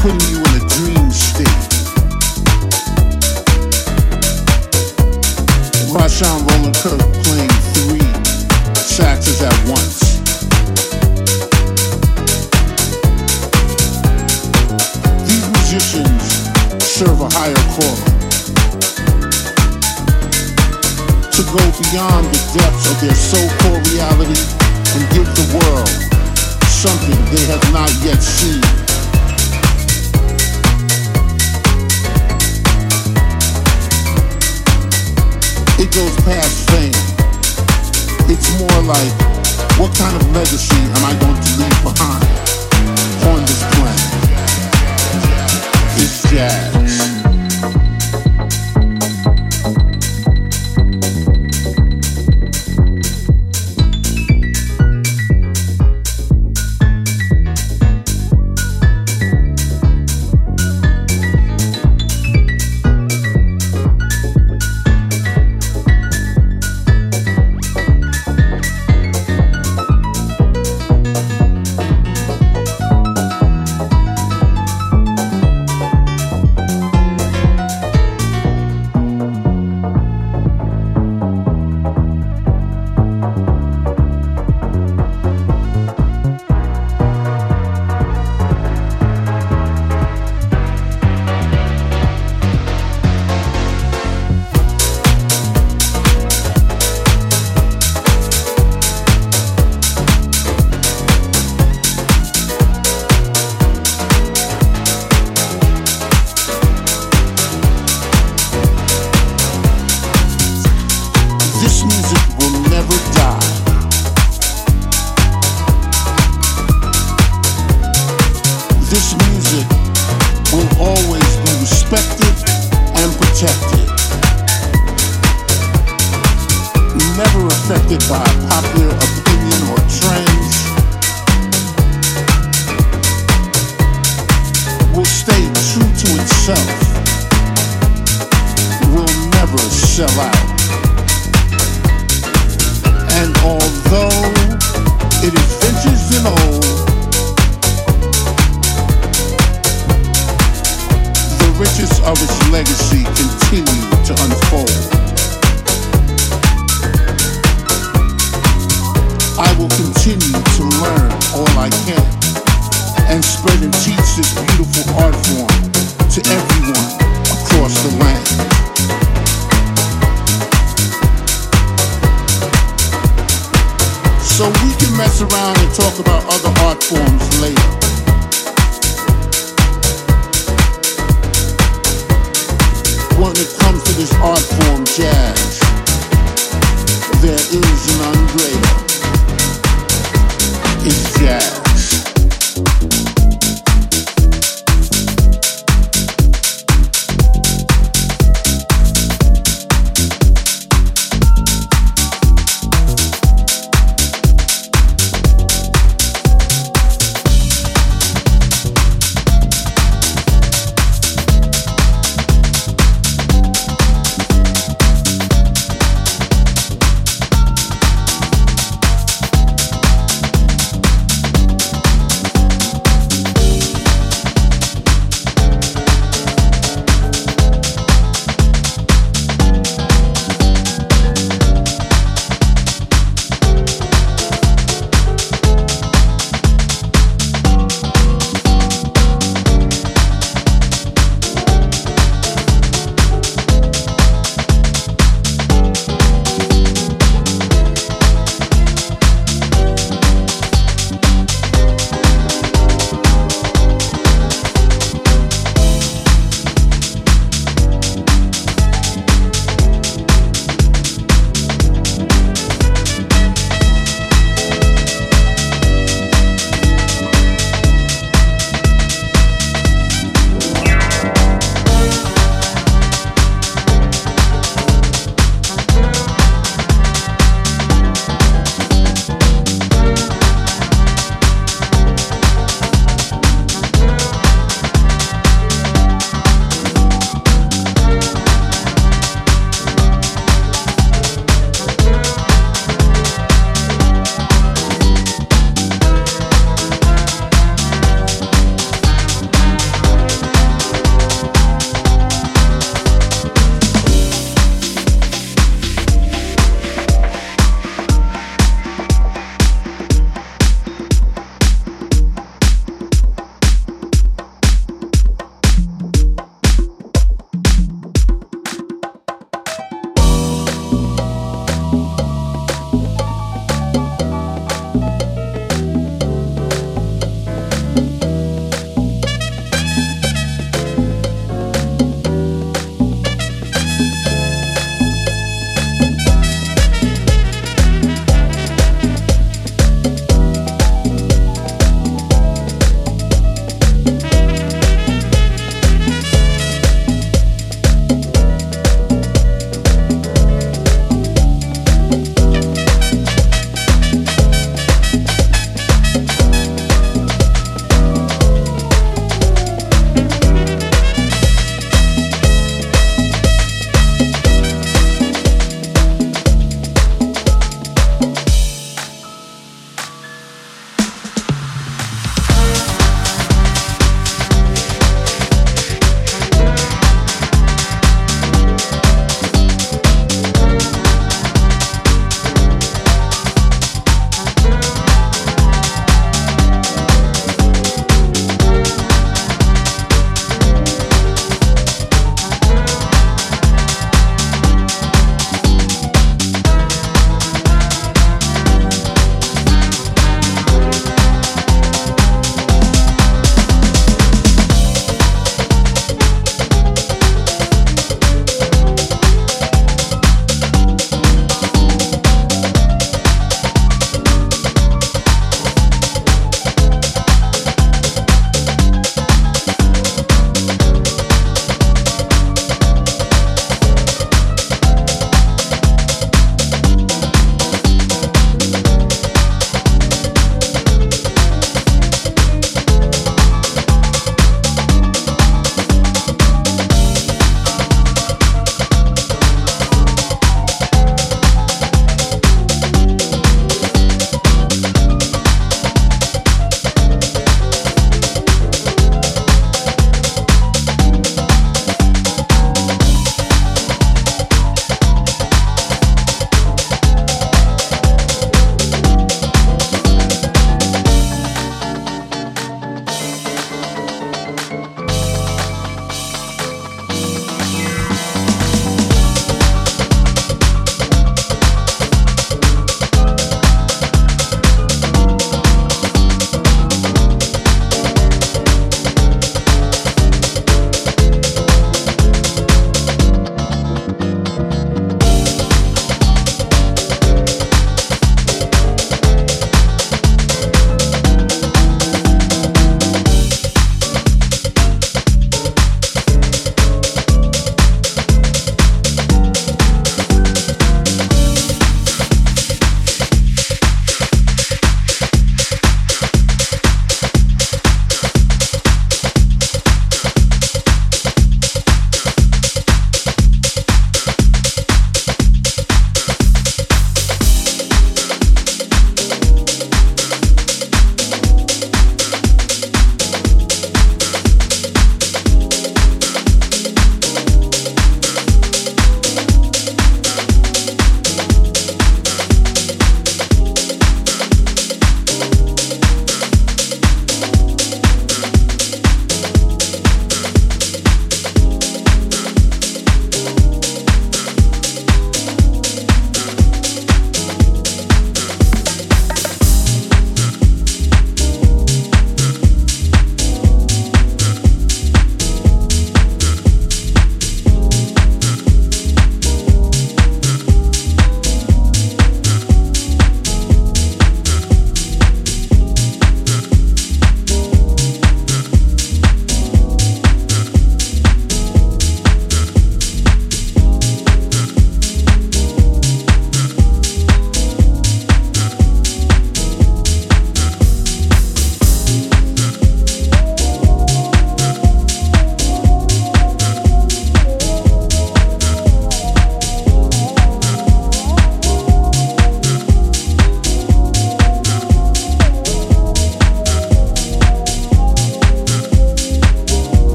putting you in a dream state. Rahsaan Roland Kirk playing three saxes at once. These musicians serve a higher call. to go beyond the depths of their so-called reality and give the world something they have not yet seen. goes past fame. It's more like, what kind of legacy am I going to leave behind on this planet? It's jazz. By